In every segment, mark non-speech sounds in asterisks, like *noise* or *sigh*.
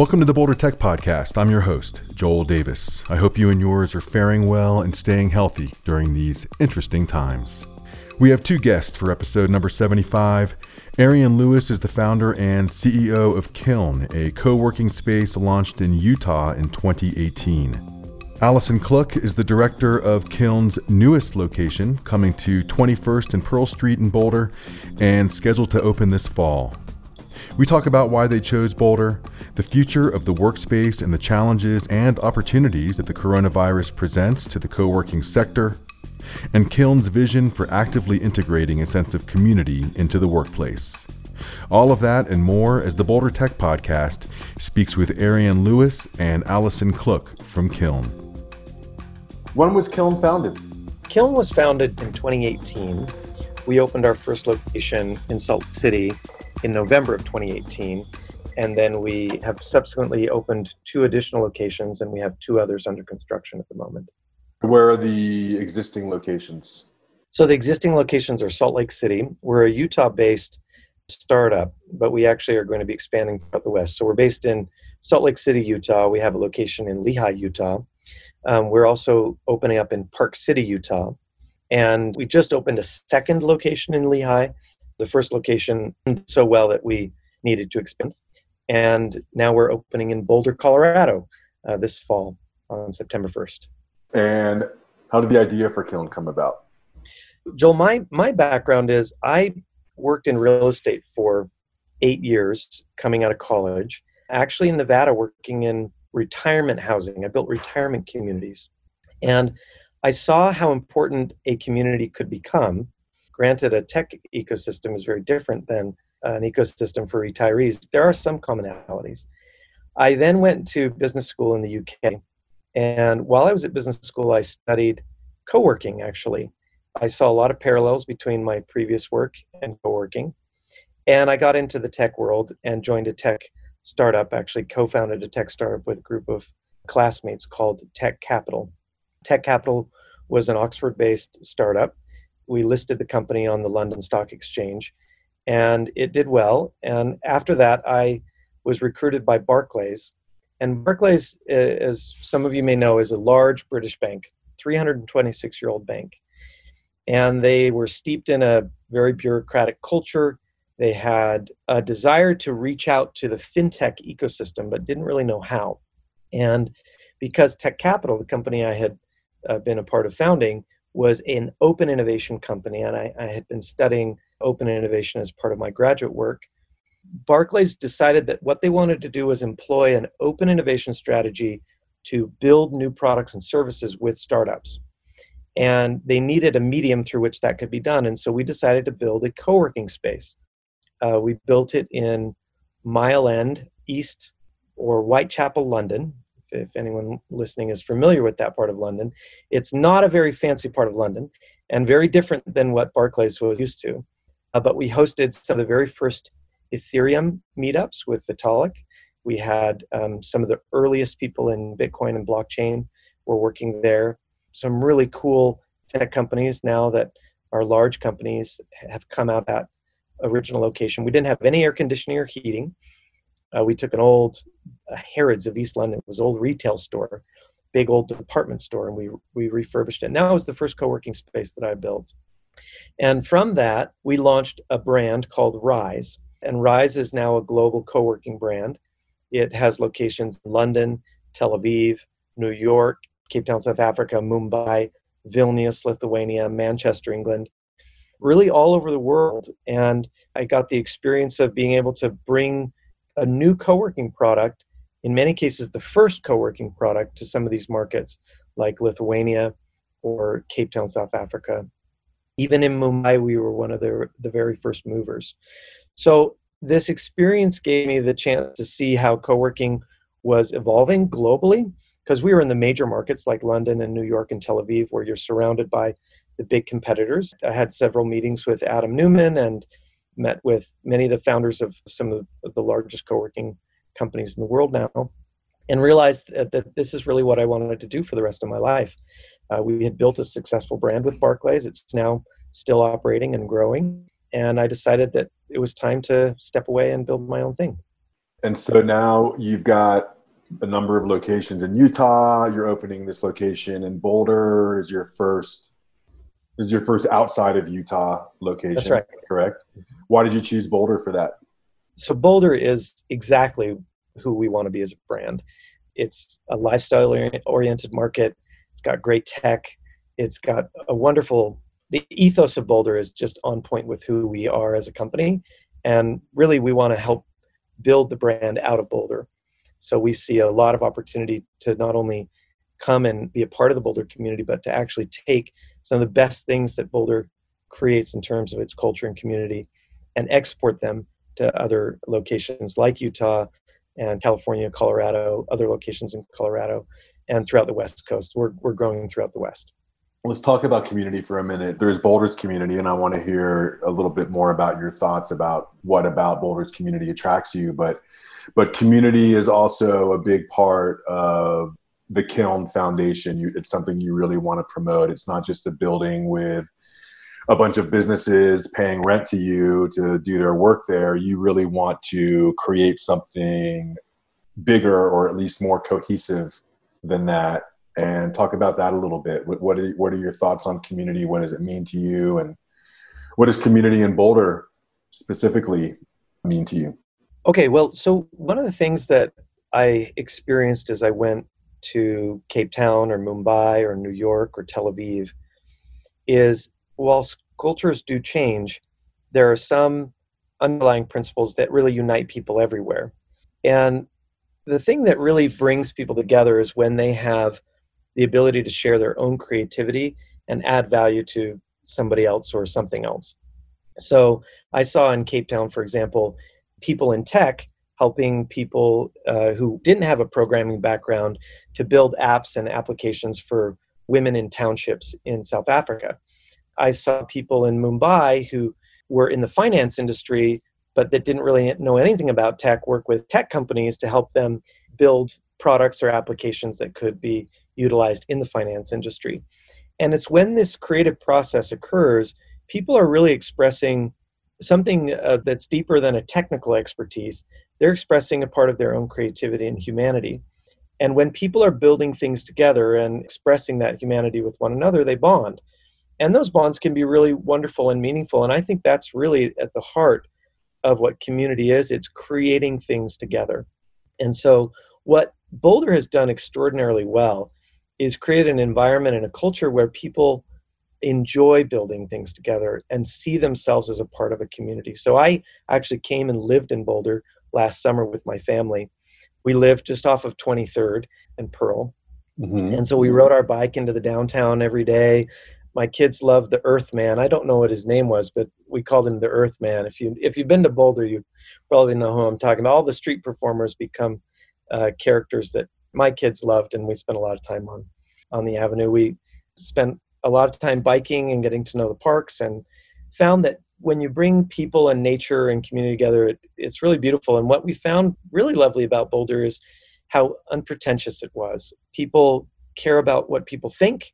Welcome to the Boulder Tech Podcast. I'm your host, Joel Davis. I hope you and yours are faring well and staying healthy during these interesting times. We have two guests for episode number 75. Arian Lewis is the founder and CEO of Kiln, a co working space launched in Utah in 2018. Allison Cluck is the director of Kiln's newest location, coming to 21st and Pearl Street in Boulder and scheduled to open this fall. We talk about why they chose Boulder, the future of the workspace, and the challenges and opportunities that the coronavirus presents to the co working sector, and Kiln's vision for actively integrating a sense of community into the workplace. All of that and more as the Boulder Tech Podcast speaks with Arian Lewis and Allison Cluck from Kiln. When was Kiln founded? Kiln was founded in 2018. We opened our first location in Salt City in November of 2018. And then we have subsequently opened two additional locations, and we have two others under construction at the moment. Where are the existing locations? So the existing locations are Salt Lake City. We're a Utah based startup, but we actually are going to be expanding throughout the West. So we're based in Salt Lake City, Utah. We have a location in Lehi, Utah. Um, we're also opening up in Park City, Utah. And we just opened a second location in Lehi the first location so well that we needed to expand. And now we're opening in Boulder, Colorado uh, this fall on September 1st. And how did the idea for Kiln come about? Joel, my, my background is I worked in real estate for eight years coming out of college, actually in Nevada, working in retirement housing. I built retirement communities. And I saw how important a community could become Granted, a tech ecosystem is very different than an ecosystem for retirees. There are some commonalities. I then went to business school in the UK. And while I was at business school, I studied co working actually. I saw a lot of parallels between my previous work and co working. And I got into the tech world and joined a tech startup, actually, co founded a tech startup with a group of classmates called Tech Capital. Tech Capital was an Oxford based startup we listed the company on the London Stock Exchange, and it did well. And after that, I was recruited by Barclays. And Barclays, as some of you may know, is a large British bank, 326 year old bank. And they were steeped in a very bureaucratic culture. They had a desire to reach out to the fintech ecosystem, but didn't really know how. And because Tech Capital, the company I had uh, been a part of founding, was an open innovation company, and I, I, had been studying open innovation as part of my graduate work. Barclays decided that what they wanted to do was employ an open innovation strategy to build new products and services with startups. And they needed a medium through which that could be done. And so we decided to build a co working space. Uh, we built it in Mile End, East or Whitechapel, London, if anyone listening is familiar with that part of London. It's not a very fancy part of London and very different than what Barclays was used to. Uh, but we hosted some of the very first Ethereum meetups with Vitalik. We had um, some of the earliest people in Bitcoin and blockchain were working there. Some really cool tech companies now that are large companies have come out at original location. We didn't have any air conditioning or heating. Uh, we took an old uh, Harrods of East London, it was old retail store, big old department store, and we we refurbished it. And that was the first co-working space that I built. And from that, we launched a brand called Rise. And Rise is now a global co-working brand. It has locations in London, Tel Aviv, New York, Cape Town, South Africa, Mumbai, Vilnius, Lithuania, Manchester, England, really all over the world. And I got the experience of being able to bring a new co-working product in many cases the first co-working product to some of these markets like lithuania or cape town south africa. Even in mumbai we were one of the, the very first movers. So this experience gave me the chance to see how co-working was evolving globally because we were in the major markets like london and new york and tel aviv where you're surrounded by the big competitors. I had several meetings with adam neumann and met with many of the founders of some of the largest co-working companies in the world now and realized that, that this is really what I wanted to do for the rest of my life. Uh, we had built a successful brand with Barclays. It's now still operating and growing. And I decided that it was time to step away and build my own thing. And so now you've got a number of locations in Utah. You're opening this location in Boulder. Is your first is your first outside of Utah location? That's right. Correct. Why did you choose Boulder for that? So Boulder is exactly who we want to be as a brand. It's a lifestyle oriented market. It's got great tech. It's got a wonderful the ethos of Boulder is just on point with who we are as a company. And really we want to help build the brand out of Boulder. So we see a lot of opportunity to not only come and be a part of the Boulder community, but to actually take some of the best things that Boulder creates in terms of its culture and community and export them to other locations like Utah and California, Colorado, other locations in Colorado, and throughout the West Coast. We're, we're growing throughout the West. Let's talk about community for a minute. There's Boulder's community, and I want to hear a little bit more about your thoughts about what about Boulder's community attracts you. But, but community is also a big part of the Kiln Foundation. You, it's something you really want to promote. It's not just a building with a bunch of businesses paying rent to you to do their work there. You really want to create something bigger or at least more cohesive than that and talk about that a little bit. What, what, are, what are your thoughts on community? What does it mean to you? And what does community in Boulder specifically mean to you? Okay, well, so one of the things that I experienced as I went to Cape Town or Mumbai or New York or Tel Aviv is while cultures do change, there are some underlying principles that really unite people everywhere. And the thing that really brings people together is when they have the ability to share their own creativity and add value to somebody else or something else. So I saw in Cape Town, for example, people in tech helping people uh, who didn't have a programming background to build apps and applications for women in townships in South Africa. I saw people in Mumbai who were in the finance industry but that didn't really know anything about tech work with tech companies to help them build products or applications that could be utilized in the finance industry. And it's when this creative process occurs, people are really expressing something uh, that's deeper than a technical expertise. They're expressing a part of their own creativity and humanity. And when people are building things together and expressing that humanity with one another, they bond. And those bonds can be really wonderful and meaningful. And I think that's really at the heart of what community is it's creating things together. And so, what Boulder has done extraordinarily well is create an environment and a culture where people enjoy building things together and see themselves as a part of a community. So I actually came and lived in Boulder last summer with my family. We lived just off of 23rd and Pearl. Mm-hmm. And so we rode our bike into the downtown every day. My kids love the Earth Man. I don't know what his name was, but we called him the Earthman. If you if you've been to Boulder, you probably know who I'm talking about. All the street performers become uh, characters that my kids loved, and we spent a lot of time on on the avenue. We spent a lot of time biking and getting to know the parks, and found that when you bring people and nature and community together, it, it's really beautiful. And what we found really lovely about Boulder is how unpretentious it was. People care about what people think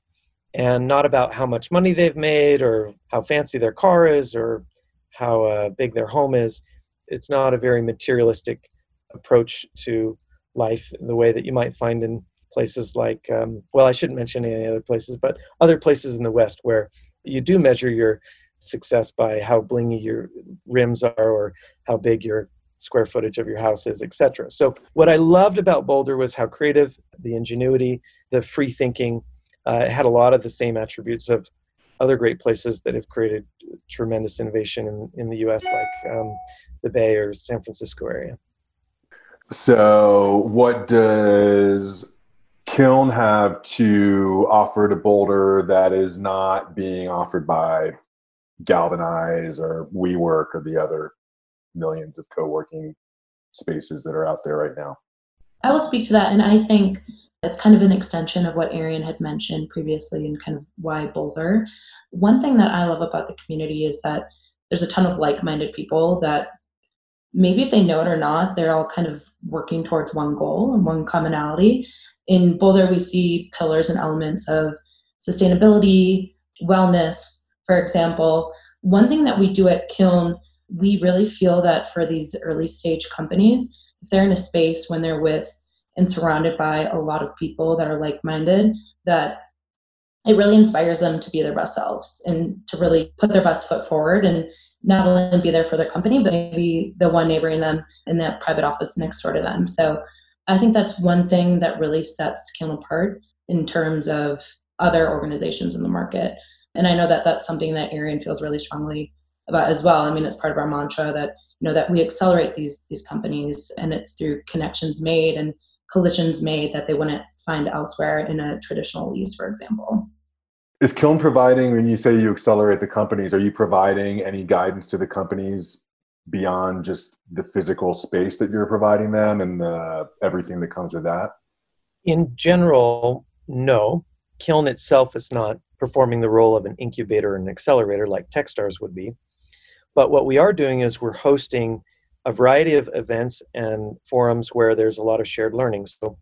and not about how much money they've made or how fancy their car is or how uh, big their home is. It's not a very materialistic approach to life the way that you might find in places like, um, well, I shouldn't mention any other places, but other places in the West where you do measure your success by how blingy your rims are or how big your square footage of your house is, etc. So, what I loved about Boulder was how creative, the ingenuity, the free thinking. Uh, it had a lot of the same attributes of other great places that have created tremendous innovation in, in the U.S., like um, the Bay or San Francisco area. So, what does Kiln have to offer to Boulder that is not being offered by Galvanize or WeWork or the other millions of co-working spaces that are out there right now? I will speak to that, and I think it's kind of an extension of what Arian had mentioned previously and kind of why Boulder. One thing that I love about the community is that there's a ton of like-minded people that maybe if they know it or not, they're all kind of working towards one goal and one commonality. In Boulder, we see pillars and elements of sustainability, wellness, for example. One thing that we do at Kiln, we really feel that for these early stage companies, if they're in a space when they're with and surrounded by a lot of people that are like-minded that it really inspires them to be their best selves and to really put their best foot forward and not only be there for their company but maybe the one neighboring them in that private office next door to them so i think that's one thing that really sets kiln apart in terms of other organizations in the market and i know that that's something that arian feels really strongly about as well. I mean it's part of our mantra that you know that we accelerate these these companies and it's through connections made and collisions made that they wouldn't find elsewhere in a traditional lease for example. Is kiln providing when you say you accelerate the companies are you providing any guidance to the companies beyond just the physical space that you're providing them and the, everything that comes with that? In general no. Kiln itself is not performing the role of an incubator and accelerator like techstars would be but what we are doing is we're hosting a variety of events and forums where there's a lot of shared learning. So,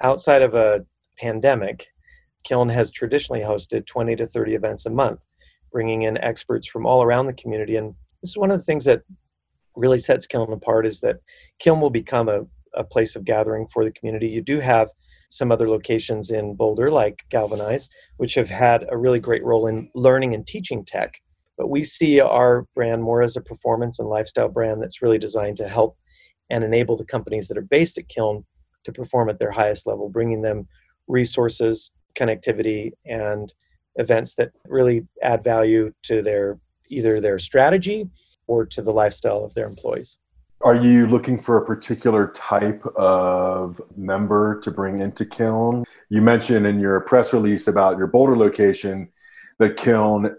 outside of a pandemic, Kiln has traditionally hosted 20 to 30 events a month, bringing in experts from all around the community. And this is one of the things that really sets Kiln apart is that Kiln will become a, a place of gathering for the community. You do have some other locations in Boulder, like Galvanize, which have had a really great role in learning and teaching tech but we see our brand more as a performance and lifestyle brand that's really designed to help and enable the companies that are based at Kiln to perform at their highest level, bringing them resources, connectivity, and events that really add value to their either their strategy or to the lifestyle of their employees. Are you looking for a particular type of member to bring into Kiln? You mentioned in your press release about your Boulder location that Kiln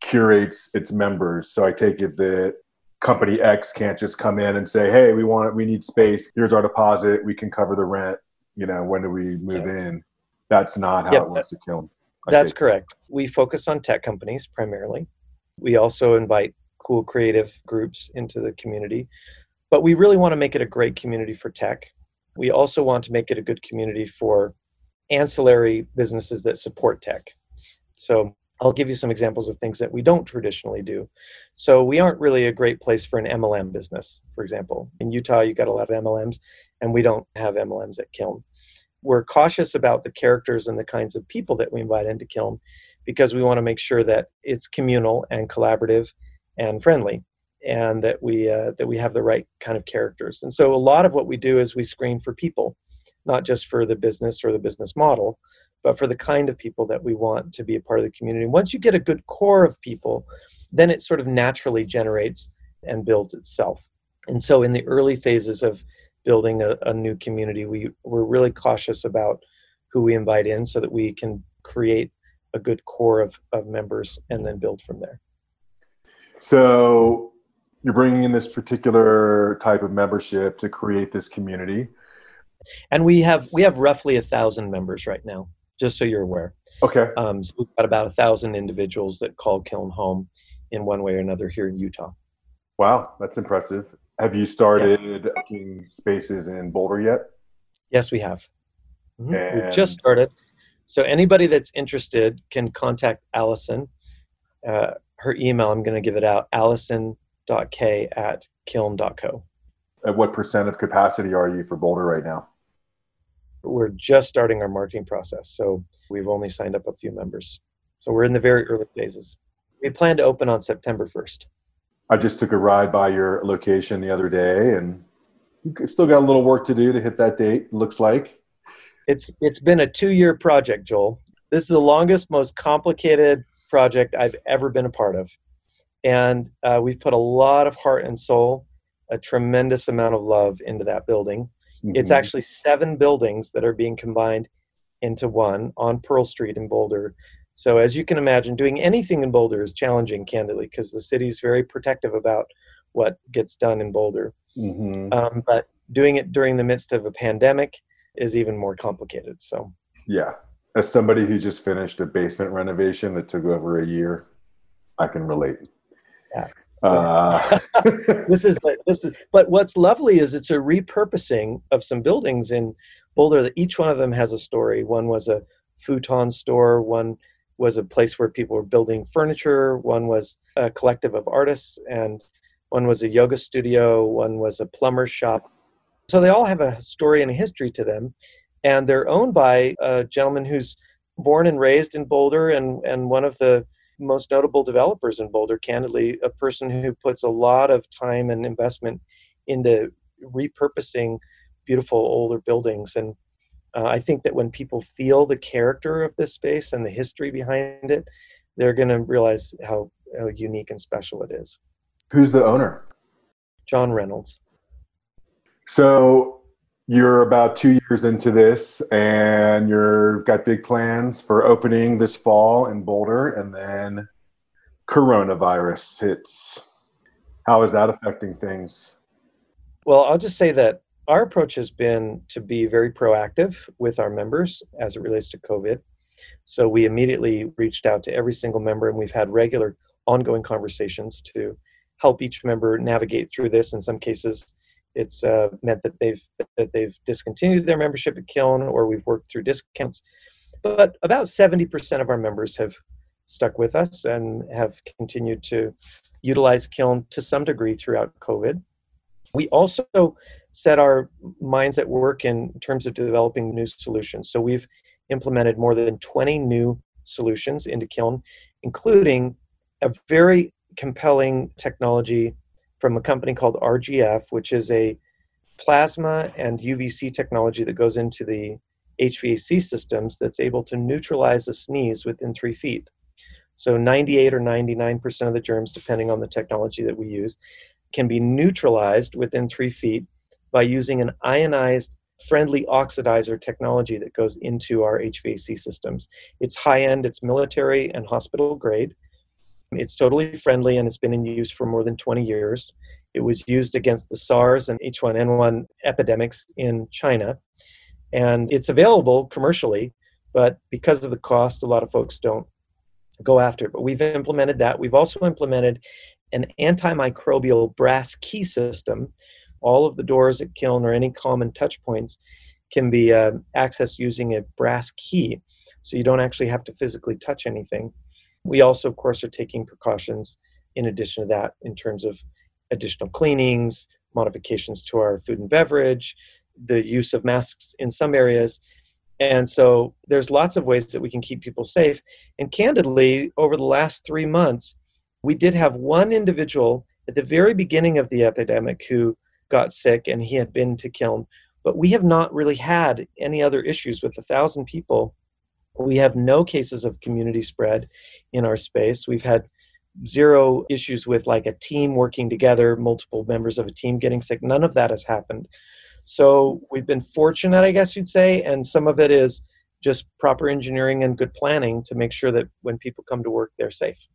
curates its members. So I take it that company X can't just come in and say, "Hey, we want it. We need space. Here's our deposit. We can cover the rent. You know, when do we move yeah. in?" That's not how it works at Kiln. I that's correct. We focus on tech companies primarily. We also invite cool creative groups into the community, but we really want to make it a great community for tech. We also want to make it a good community for ancillary businesses that support tech. So I'll give you some examples of things that we don't traditionally do. So we aren't really a great place for an MLM business, for example. In Utah, you've got a lot of MLMs, and we don't have MLMs at Kiln. We're cautious about the characters and the kinds of people that we invite into Kiln because we want to make sure that it's communal and collaborative and friendly and that we uh, that we have the right kind of characters. And so a lot of what we do is we screen for people, not just for the business or the business model, but for the kind of people that we want to be a part of the community. Once you get a good core of people, then it sort of naturally generates and builds itself. And so, in the early phases of building a, a new community, we, we're really cautious about who we invite in so that we can create a good core of, of members and then build from there. So, you're bringing in this particular type of membership to create this community and we have we have roughly a thousand members right now just so you're aware. Okay. Um, so we've got about a thousand individuals that call Kiln home in one way or another here in Utah. Wow, that's impressive. Have you started yeah. spaces in Boulder yet? Yes, we have. Mm-hmm. We've just started. So anybody that's interested can contact Allison. Uh, her email, I'm going to give it out, allison.k at kiln.co. At what percent of capacity are you for Boulder right now? we're just starting our marketing process. So we've only signed up a few members. So we're in the very early phases. We plan to open on September 1st. I just took a ride by your location the other day and you still got a little work to do to hit that date, looks like. It's it's been a 2-year project, Joel. This is the longest, most complicated project I've ever been a part of. And uh, we've put a lot of heart and soul, a tremendous amount of love into that building Mm-hmm. It's actually seven buildings that are being combined into one on Pearl Street in Boulder. So, as you can imagine, doing anything in Boulder is challenging, candidly, because the city's very protective about what gets done in Boulder. Mm-hmm. Um, but doing it during the midst of a pandemic is even more complicated. So, yeah, as somebody who just finished a basement renovation that took over a year, I can relate. Yeah. Uh. *laughs* this is this is. But what's lovely is it's a repurposing of some buildings in Boulder. That each one of them has a story. One was a futon store. One was a place where people were building furniture. One was a collective of artists, and one was a yoga studio. One was a plumber shop. So they all have a story and a history to them. And they're owned by a gentleman who's born and raised in Boulder and, and one of the most notable developers in Boulder, candidly, a person who puts a lot of time and investment into repurposing beautiful older buildings. And uh, I think that when people feel the character of this space and the history behind it, they're going to realize how, how unique and special it is. Who's the owner? John Reynolds. So you're about two years into this, and you've got big plans for opening this fall in Boulder, and then coronavirus hits. How is that affecting things? Well, I'll just say that our approach has been to be very proactive with our members as it relates to COVID. So we immediately reached out to every single member, and we've had regular ongoing conversations to help each member navigate through this. In some cases, it's uh, meant that they've that they've discontinued their membership at Kiln, or we've worked through discounts. But about 70% of our members have stuck with us and have continued to utilize Kiln to some degree throughout COVID. We also set our minds at work in terms of developing new solutions. So we've implemented more than 20 new solutions into Kiln, including a very compelling technology from a company called RGF, which is a plasma and UVC technology that goes into the HVAC systems that's able to neutralize a sneeze within three feet. So 98 or 99% of the germs, depending on the technology that we use, can be neutralized within three feet by using an ionized friendly oxidizer technology that goes into our HVAC systems. It's high end, it's military and hospital grade. It's totally friendly and it's been in use for more than 20 years. It was used against the SARS and H1N1 epidemics in China. And it's available commercially, but because of the cost, a lot of folks don't go after it. But we've implemented that. We've also implemented an antimicrobial brass key system. All of the doors at Kiln or any common touch points can be uh, accessed using a brass key. So you don't actually have to physically touch anything. We also, of course, are taking precautions in addition to that in terms of additional cleanings, modifications to our food and beverage, the use of masks in some areas. And so there's lots of ways that we can keep people safe. And candidly, over the last three months, we did have one individual at the very beginning of the epidemic who got sick and he had been to Kiln. But we have not really had any other issues with a thousand people. We have no cases of community spread in our space. We've had zero issues with like a team working together, multiple members of a team getting sick. None of that has happened. So we've been fortunate, I guess you'd say, and some of it is just proper engineering and good planning to make sure that when people come to work, they're safe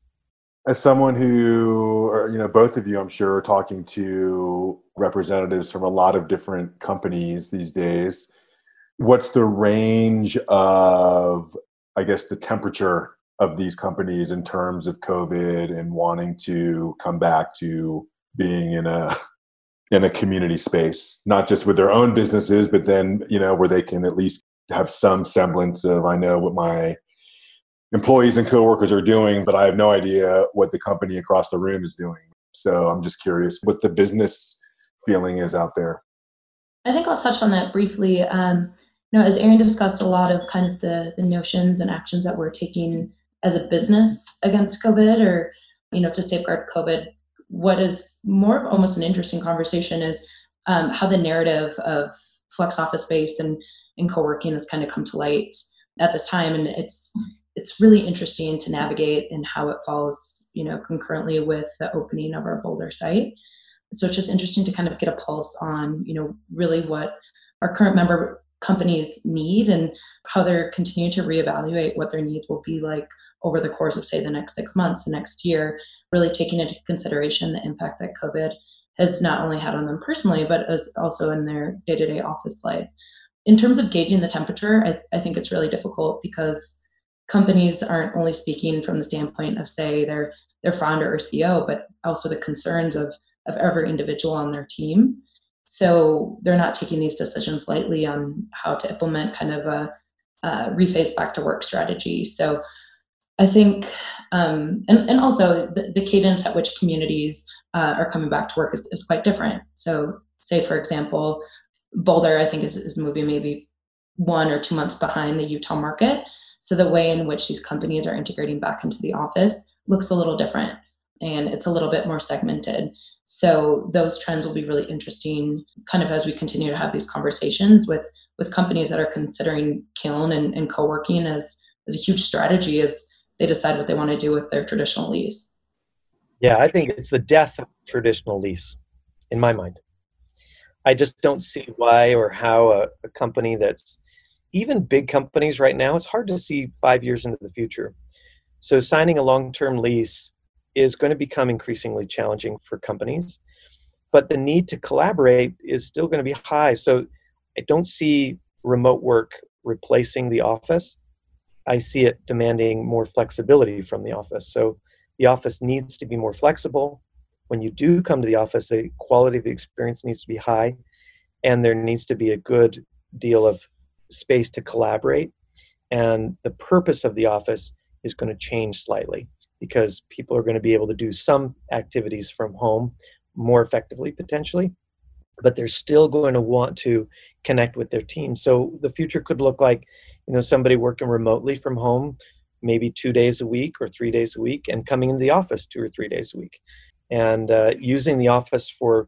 as someone who or, you know both of you i'm sure are talking to representatives from a lot of different companies these days what's the range of i guess the temperature of these companies in terms of covid and wanting to come back to being in a *laughs* in a community space not just with their own businesses but then you know where they can at least have some semblance of i know what my employees and coworkers are doing, but I have no idea what the company across the room is doing. So I'm just curious what the business feeling is out there. I think I'll touch on that briefly. Um, know, as Arian discussed, a lot of kind of the, the notions and actions that we're taking as a business against COVID, or you know, to safeguard COVID. What is more almost an interesting conversation is um, how the narrative of flex office space and and co-working has kind of come to light at this time, and it's it's really interesting to navigate and how it falls, you know, concurrently with the opening of our Boulder site. So it's just interesting to kind of get a pulse on, you know, really what our current member companies need and how they're continuing to reevaluate what their needs will be like over the course of say the next six months the next year really taking into consideration the impact that covid has not only had on them personally but as also in their day-to-day office life in terms of gauging the temperature I, I think it's really difficult because companies aren't only speaking from the standpoint of say their their founder or CEO, but also the concerns of of every individual on their team. So they're not taking these decisions lightly on how to implement kind of a, a rephase back to work strategy. So I think, um, and, and also the, the, cadence at which communities uh, are coming back to work is, is quite different. So say, for example, Boulder, I think, is, is moving maybe one or two months behind the Utah market. So the way in which these companies are integrating back into the office looks a little different and it's a little bit more segmented. So those trends will be really interesting kind of as we continue to have these conversations with with companies that are considering Kiln and, and co-working as, as a huge strategy as they decide what they want to do with their traditional lease. Yeah, I think it's the death of traditional lease in my mind. I just don't see why or how a, a company that's even big companies right now, it's hard to see five years into the future. So signing a long-term lease is going to become increasingly challenging for companies, but the need to collaborate is still going to be high. So I don't see remote work replacing the office. I see it demanding more flexibility from the office. So the office needs to be more flexible. When you do come to the office, the quality of the experience needs to be high, and there needs to be a good deal of space to collaborate. And the purpose of the office is going to change slightly because people are going to be able to do some activities from home more effectively, potentially, but they're still going to want to connect with their team. So the future could look like, you know, somebody working remotely from home, maybe two days a week or three days a week, and coming into the office two or three days a week, and uh, using the office for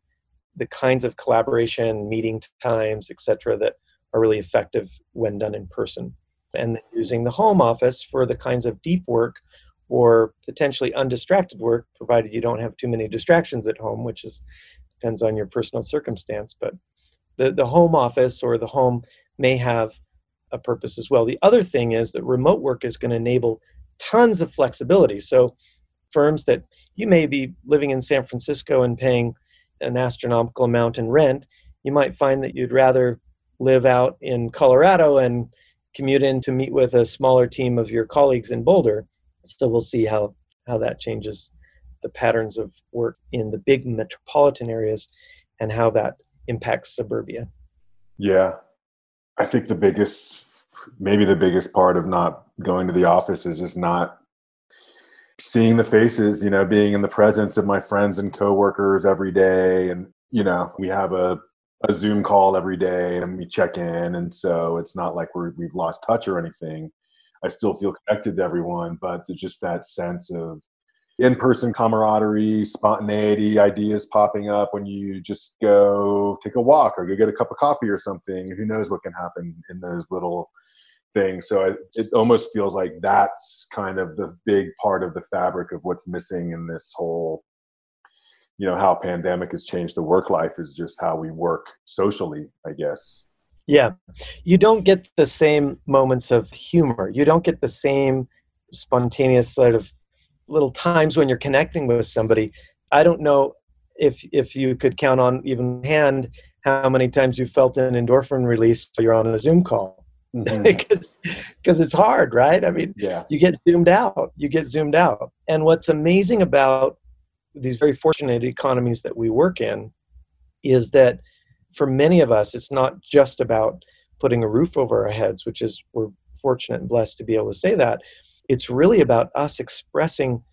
the kinds of collaboration, meeting times, etc., that are really effective when done in person. And using the home office for the kinds of deep work or potentially undistracted work, provided you don't have too many distractions at home, which is depends on your personal circumstance. But the, the home office or the home may have a purpose as well. The other thing is that remote work is going to enable tons of flexibility. So firms that you may be living in San Francisco and paying an astronomical amount in rent, you might find that you'd rather live out in Colorado and commute in to meet with a smaller team of your colleagues in Boulder. So we'll see how how that changes the patterns of work in the big metropolitan areas and how that impacts suburbia. Yeah. I think the biggest, maybe the biggest part of not going to the office is just not seeing the faces, you know, being in the presence of my friends and coworkers every day. And, you know, we have a, a Zoom call every day and we check in. And so it's not like we're, we've lost touch or anything. I still feel connected to everyone, but there's just that sense of in-person camaraderie, spontaneity, ideas popping up when you just go take a walk or go get a cup of coffee or something. Who knows what can happen in those little things? So it almost feels like that's kind of the big part of the fabric of what's missing in this whole. You know how pandemic has changed the work life is just how we work socially, I guess. Yeah, you don't get the same moments of humor. You don't get the same spontaneous sort of little times when you're connecting with somebody i don't know if if you could count on even hand how many times you felt an endorphin release while you're on a zoom call because mm-hmm. *laughs* it's hard right i mean yeah. you get zoomed out you get zoomed out and what's amazing about these very fortunate economies that we work in is that for many of us it's not just about putting a roof over our heads which is we're fortunate and blessed to be able to say that. It's really about us expressing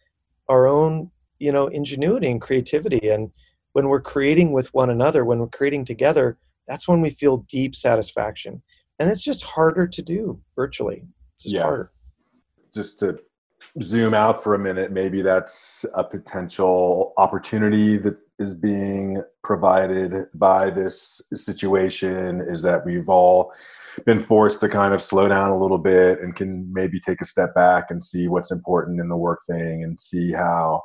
our own you know ingenuity and creativity. And when we're creating with one another when we're creating together that's when we feel deep satisfaction. And it's just harder to do virtually. It's just yeah. harder. Just to zoom out for a minute maybe that's a potential opportunity that is being provided by this situation is that we've all been forced to kind of slow down a little bit and can maybe take a step back and see what's important in the work thing and see how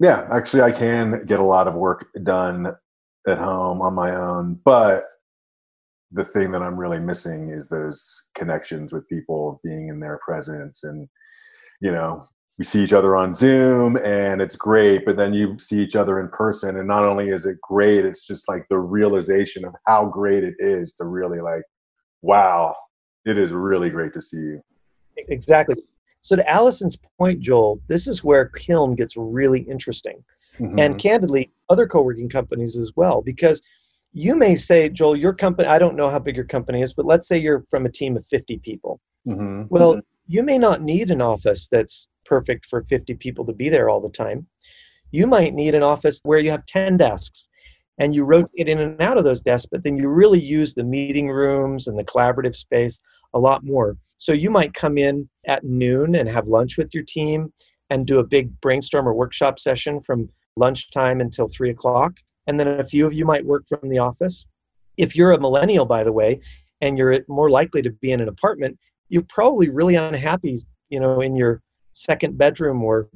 yeah actually i can get a lot of work done at home on my own but the thing that i'm really missing is those connections with people being in their presence and you know we see each other on Zoom and it's great, but then you see each other in person. And not only is it great, it's just like the realization of how great it is to really like, wow, it is really great to see you. Exactly. So to Allison's point, Joel, this is where Kiln gets really interesting. Mm-hmm. And candidly, other co-working companies as well, because you may say, Joel, your company, I don't know how big your company is, but let's say you're from a team of 50 people. Mm-hmm. Well, mm-hmm. you may not need an office that's perfect for 50 people to be there all the time. You might need an office where you have 10 desks and you rotate in and out of those desks, but then you really use the meeting rooms and the collaborative space a lot more. So you might come in at noon and have lunch with your team and do a big brainstorm or workshop session from lunchtime until three o'clock. And then a few of you might work from the office. If you're a millennial, by the way, and you're more likely to be in an apartment, you're probably really unhappy, you know, in your second bedroom or,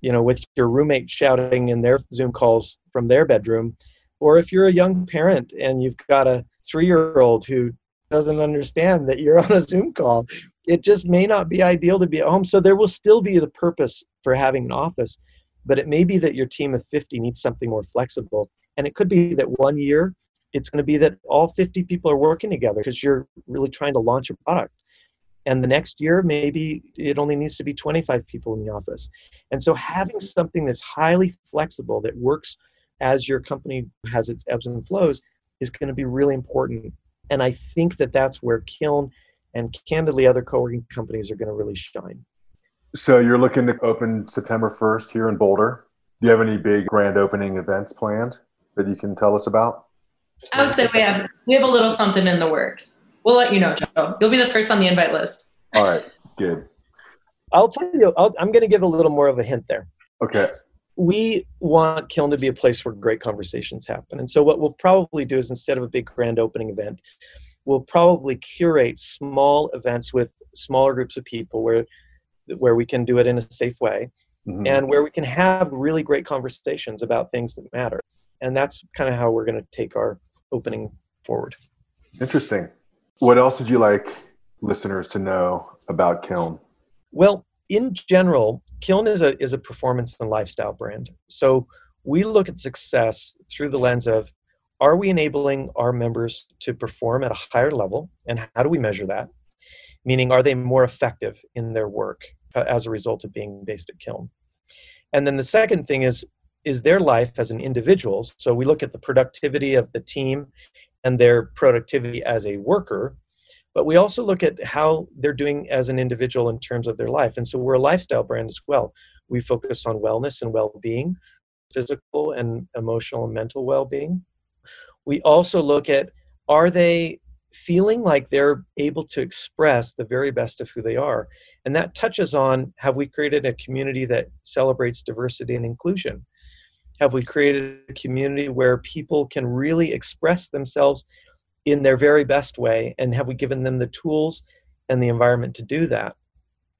you know, with your roommate shouting in their Zoom calls from their bedroom. Or if you're a young parent and you've got a three year old who doesn't understand that you're *laughs* on a Zoom call, it just may not be ideal to be at home. So there will still be the purpose for having an office, but it may be that your team of 50 needs something more flexible. And it could be that one year it's going to be that all 50 people are working together because you're really trying to launch a product. And the next year, maybe it only needs to be 25 people in the office. And so having something that's highly flexible that works as your company has its ebbs and flows is going to be really important. And I think that that's where Kiln and candidly other co-working companies are going to really shine. So you're looking to open September 1st here in Boulder. Do you have any big grand opening events planned that you can tell us about? I would say we have we have a little something in the works. We'll let you know, Joe. You'll be the first on the invite list. All right, good. I'll tell you. i am going to give a little more of a hint there. Okay. We want Kiln to be a place where great conversations happen, and so what we'll probably do is instead of a big grand opening event, we'll probably curate small events with smaller groups of people where where we can do it in a safe way mm-hmm. and where we can have really great conversations about things that matter and that's kind of how we're going to take our opening forward. Interesting. What else would you like listeners to know about Kiln? Well, in general, Kiln is a is a performance and lifestyle brand. So we look at success through the lens of are we enabling our members to perform at a higher level and how do we measure that? Meaning are they more effective in their work uh, as a result of being based at Kiln? And then the second thing is is their life as an individual. So we look at the productivity of the team and their productivity as a worker, but we also look at how they're doing as an individual in terms of their life. And so we're a lifestyle brand as well. We focus on wellness and well being, physical and emotional and mental well being. We also look at are they feeling like they're able to express the very best of who they are? And that touches on have we created a community that celebrates diversity and inclusion? Have we created a community where people can really express themselves in their very best way? And have we given them the tools and the environment to do that?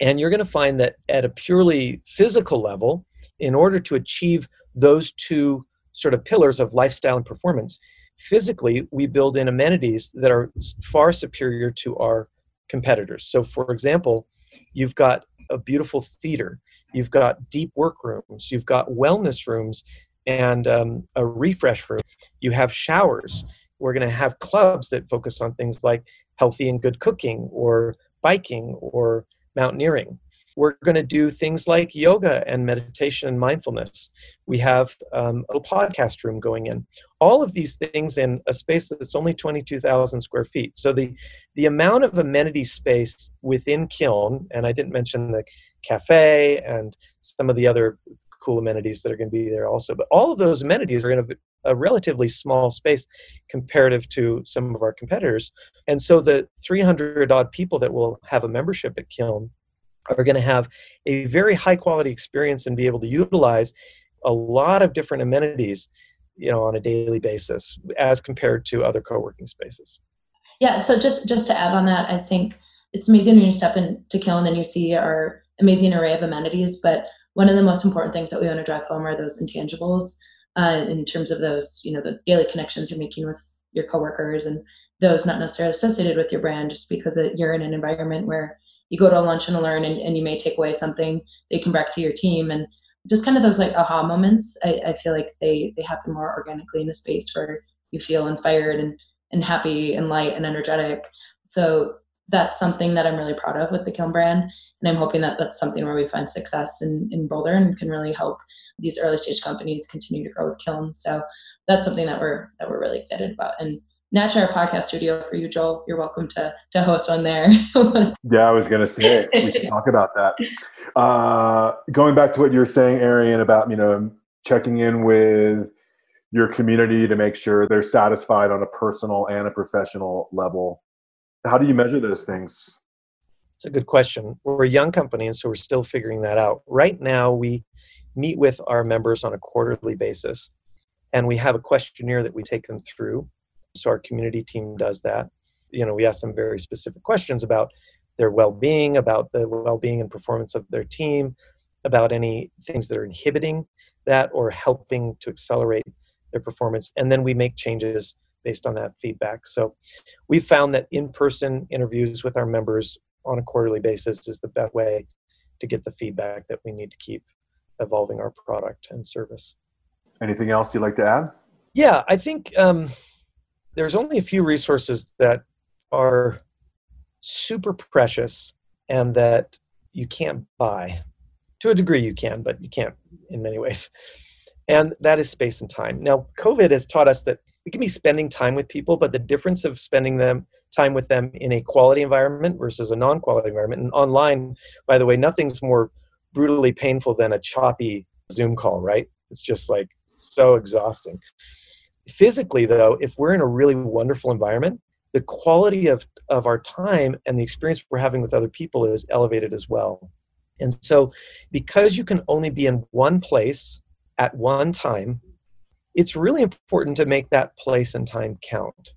And you're going to find that at a purely physical level in order to achieve those two sort of pillars of lifestyle and performance physically we build in amenities that are far superior to our competitors. So for example you've got a beautiful theater you've got deep work rooms you've got wellness rooms and um, a refresh room. You have showers. We're going to have clubs that focus on things like healthy and good cooking or biking or mountaineering. We're going to do things like yoga and meditation and mindfulness. We have um, a podcast room going in. All of these things in a space that's only 22,000 square feet. So the, the amount of amenity space within Kiln, and I didn't mention the cafe and some of the other cool amenities that are going to be there also. But all of those amenities are in a, a relatively small space comparative to some of our competitors. And so the 300 odd people that will have a membership at Kiln are going to have a very high quality experience and be able to utilize a lot of different amenities you know on a daily basis as compared to other co-working spaces yeah so just just to add on that i think it's amazing when you step into kiln and you see our amazing array of amenities but one of the most important things that we want to drive home are those intangibles uh, in terms of those, you know, the daily connections you're making with your coworkers and those not necessarily associated with your brand, just because you're in an environment where you go to a lunch and a learn and, and you may take away something that you can back to your team and just kind of those like aha moments. I, I feel like they they happen more organically in a space where you feel inspired and and happy and light and energetic. So that's something that I'm really proud of with the Kiln brand. And I'm hoping that that's something where we find success in, in Boulder and can really help these early stage companies continue to grow with Kiln. So that's something that we're that we're really excited about. And naturally, our podcast studio for you, Joel. You're welcome to to host one there. *laughs* yeah, I was gonna say we should talk about that. Uh, going back to what you were saying, Arian, about you know checking in with your community to make sure they're satisfied on a personal and a professional level. How do you measure those things? It's a good question. We're a young company, and so we're still figuring that out. Right now, we meet with our members on a quarterly basis, and we have a questionnaire that we take them through. So our community team does that. You know, we ask them very specific questions about their well-being, about the well-being and performance of their team, about any things that are inhibiting that or helping to accelerate their performance, and then we make changes based on that feedback. So we've found that in-person interviews with our members on a quarterly basis is the best way to get the feedback that we need to keep evolving our product and service. Anything else you'd like to add? Yeah, I think um, there's only a few resources that are super precious and that you can't buy. To a degree, you can, but you can't in many ways. And that is space and time. Now, COVID has taught us that we can be spending time with people, but the difference of spending them time with them in a quality environment versus a non-quality environment. And online, by the way, nothing's more brutally painful than a choppy Zoom call, right? It's just like so exhausting. Physically, though, if we're in a really wonderful environment, the quality of, of our time and the experience we're having with other people is elevated as well. And so, because you can only be in one place at one time, it's really important to make that place and time count.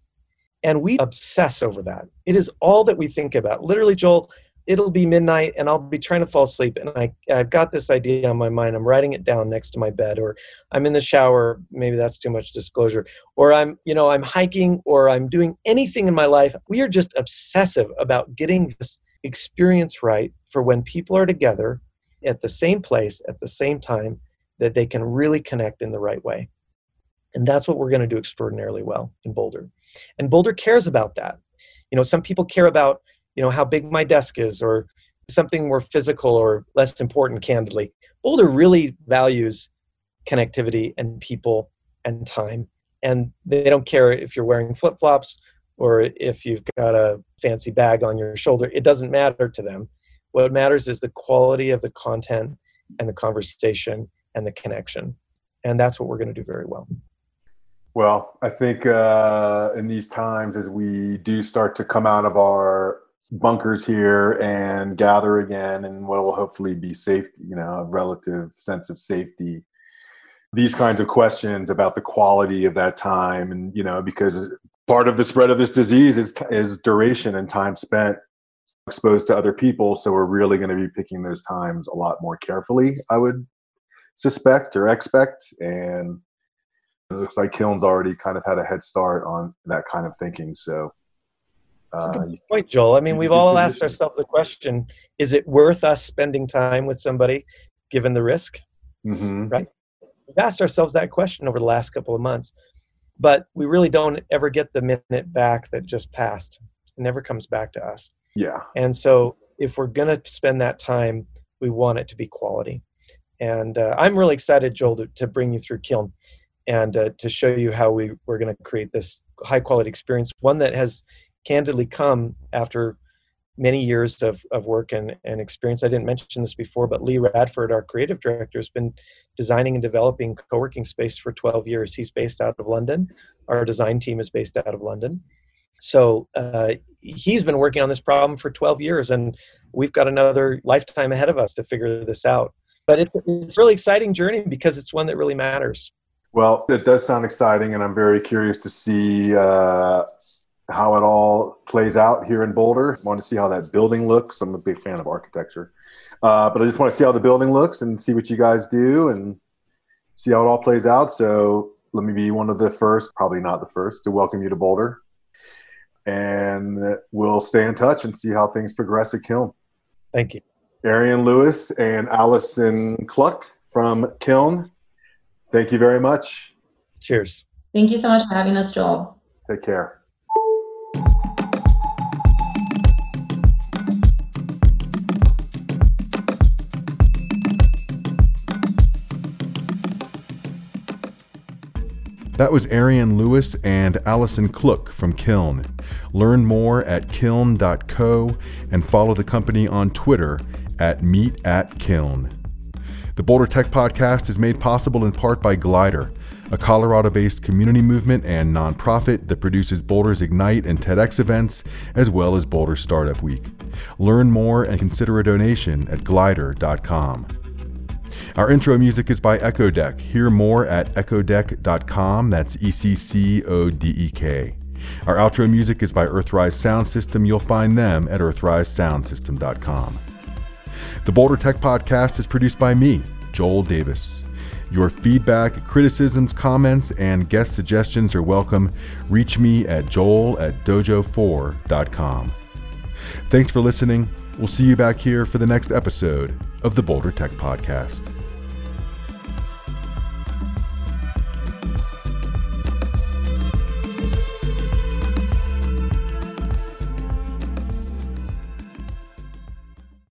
And we obsess over that. It is all that we think about. Literally, Joel, it'll be midnight and I'll be trying to fall asleep and I, I've got this idea on my mind. I'm writing it down next to my bed or I'm in the shower. Maybe that's too much disclosure. Or I'm, you know, I'm hiking or I'm doing anything in my life. We are just obsessive about getting this experience right for when people are together at the same place at the same time that they can really connect in the right way. And that's what we're going to do extraordinarily well in Boulder. And Boulder cares about that. You know, some people care about, you know, how big my desk is or something more physical or less important, candidly. Boulder really values connectivity and people and time. And they don't care if you're wearing flip flops or if you've got a fancy bag on your shoulder. It doesn't matter to them. What matters is the quality of the content and the conversation and the connection. And that's what we're going to do very well. Well, I think uh, in these times, as we do start to come out of our bunkers here and gather again, and what will hopefully be safe, you know, a relative sense of safety, these kinds of questions about the quality of that time, and you know, because part of the spread of this disease is is duration and time spent exposed to other people. So we're really going to be picking those times a lot more carefully. I would suspect or expect, and it looks like Kiln's already kind of had a head start on that kind of thinking. So, uh, good point, Joel. I mean, we've all asked ourselves the question: Is it worth us spending time with somebody, given the risk? Mm-hmm. Right. We've asked ourselves that question over the last couple of months, but we really don't ever get the minute back that just passed. It never comes back to us. Yeah. And so, if we're going to spend that time, we want it to be quality. And uh, I'm really excited, Joel, to, to bring you through Kiln and uh, to show you how we, we're going to create this high quality experience, one that has candidly come after many years of, of work and, and experience. I didn't mention this before, but Lee Radford, our creative director, has been designing and developing co working space for 12 years. He's based out of London. Our design team is based out of London. So uh, he's been working on this problem for 12 years, and we've got another lifetime ahead of us to figure this out. But it's, it's a really exciting journey because it's one that really matters. Well, it does sound exciting, and I'm very curious to see uh, how it all plays out here in Boulder. I want to see how that building looks. I'm a big fan of architecture, uh, but I just want to see how the building looks and see what you guys do and see how it all plays out. So let me be one of the first, probably not the first, to welcome you to Boulder. And we'll stay in touch and see how things progress at Kiln. Thank you. Arian Lewis and Allison Cluck from Kiln Thank you very much. Cheers. Thank you so much for having us, Joel. Take care. That was Arian Lewis and Allison Cluck from Kiln. Learn more at kiln.co and follow the company on Twitter at Meet at Kiln. The Boulder Tech Podcast is made possible in part by Glider, a Colorado based community movement and nonprofit that produces Boulder's Ignite and TEDx events, as well as Boulder Startup Week. Learn more and consider a donation at glider.com. Our intro music is by Eccodek. Hear more at eccodek.com. That's E C C O D E K. Our outro music is by Earthrise Sound System. You'll find them at earthrisesoundsystem.com. The Boulder Tech Podcast is produced by me, Joel Davis. Your feedback, criticisms, comments, and guest suggestions are welcome. Reach me at joel at dojo4.com. Thanks for listening. We'll see you back here for the next episode of the Boulder Tech Podcast.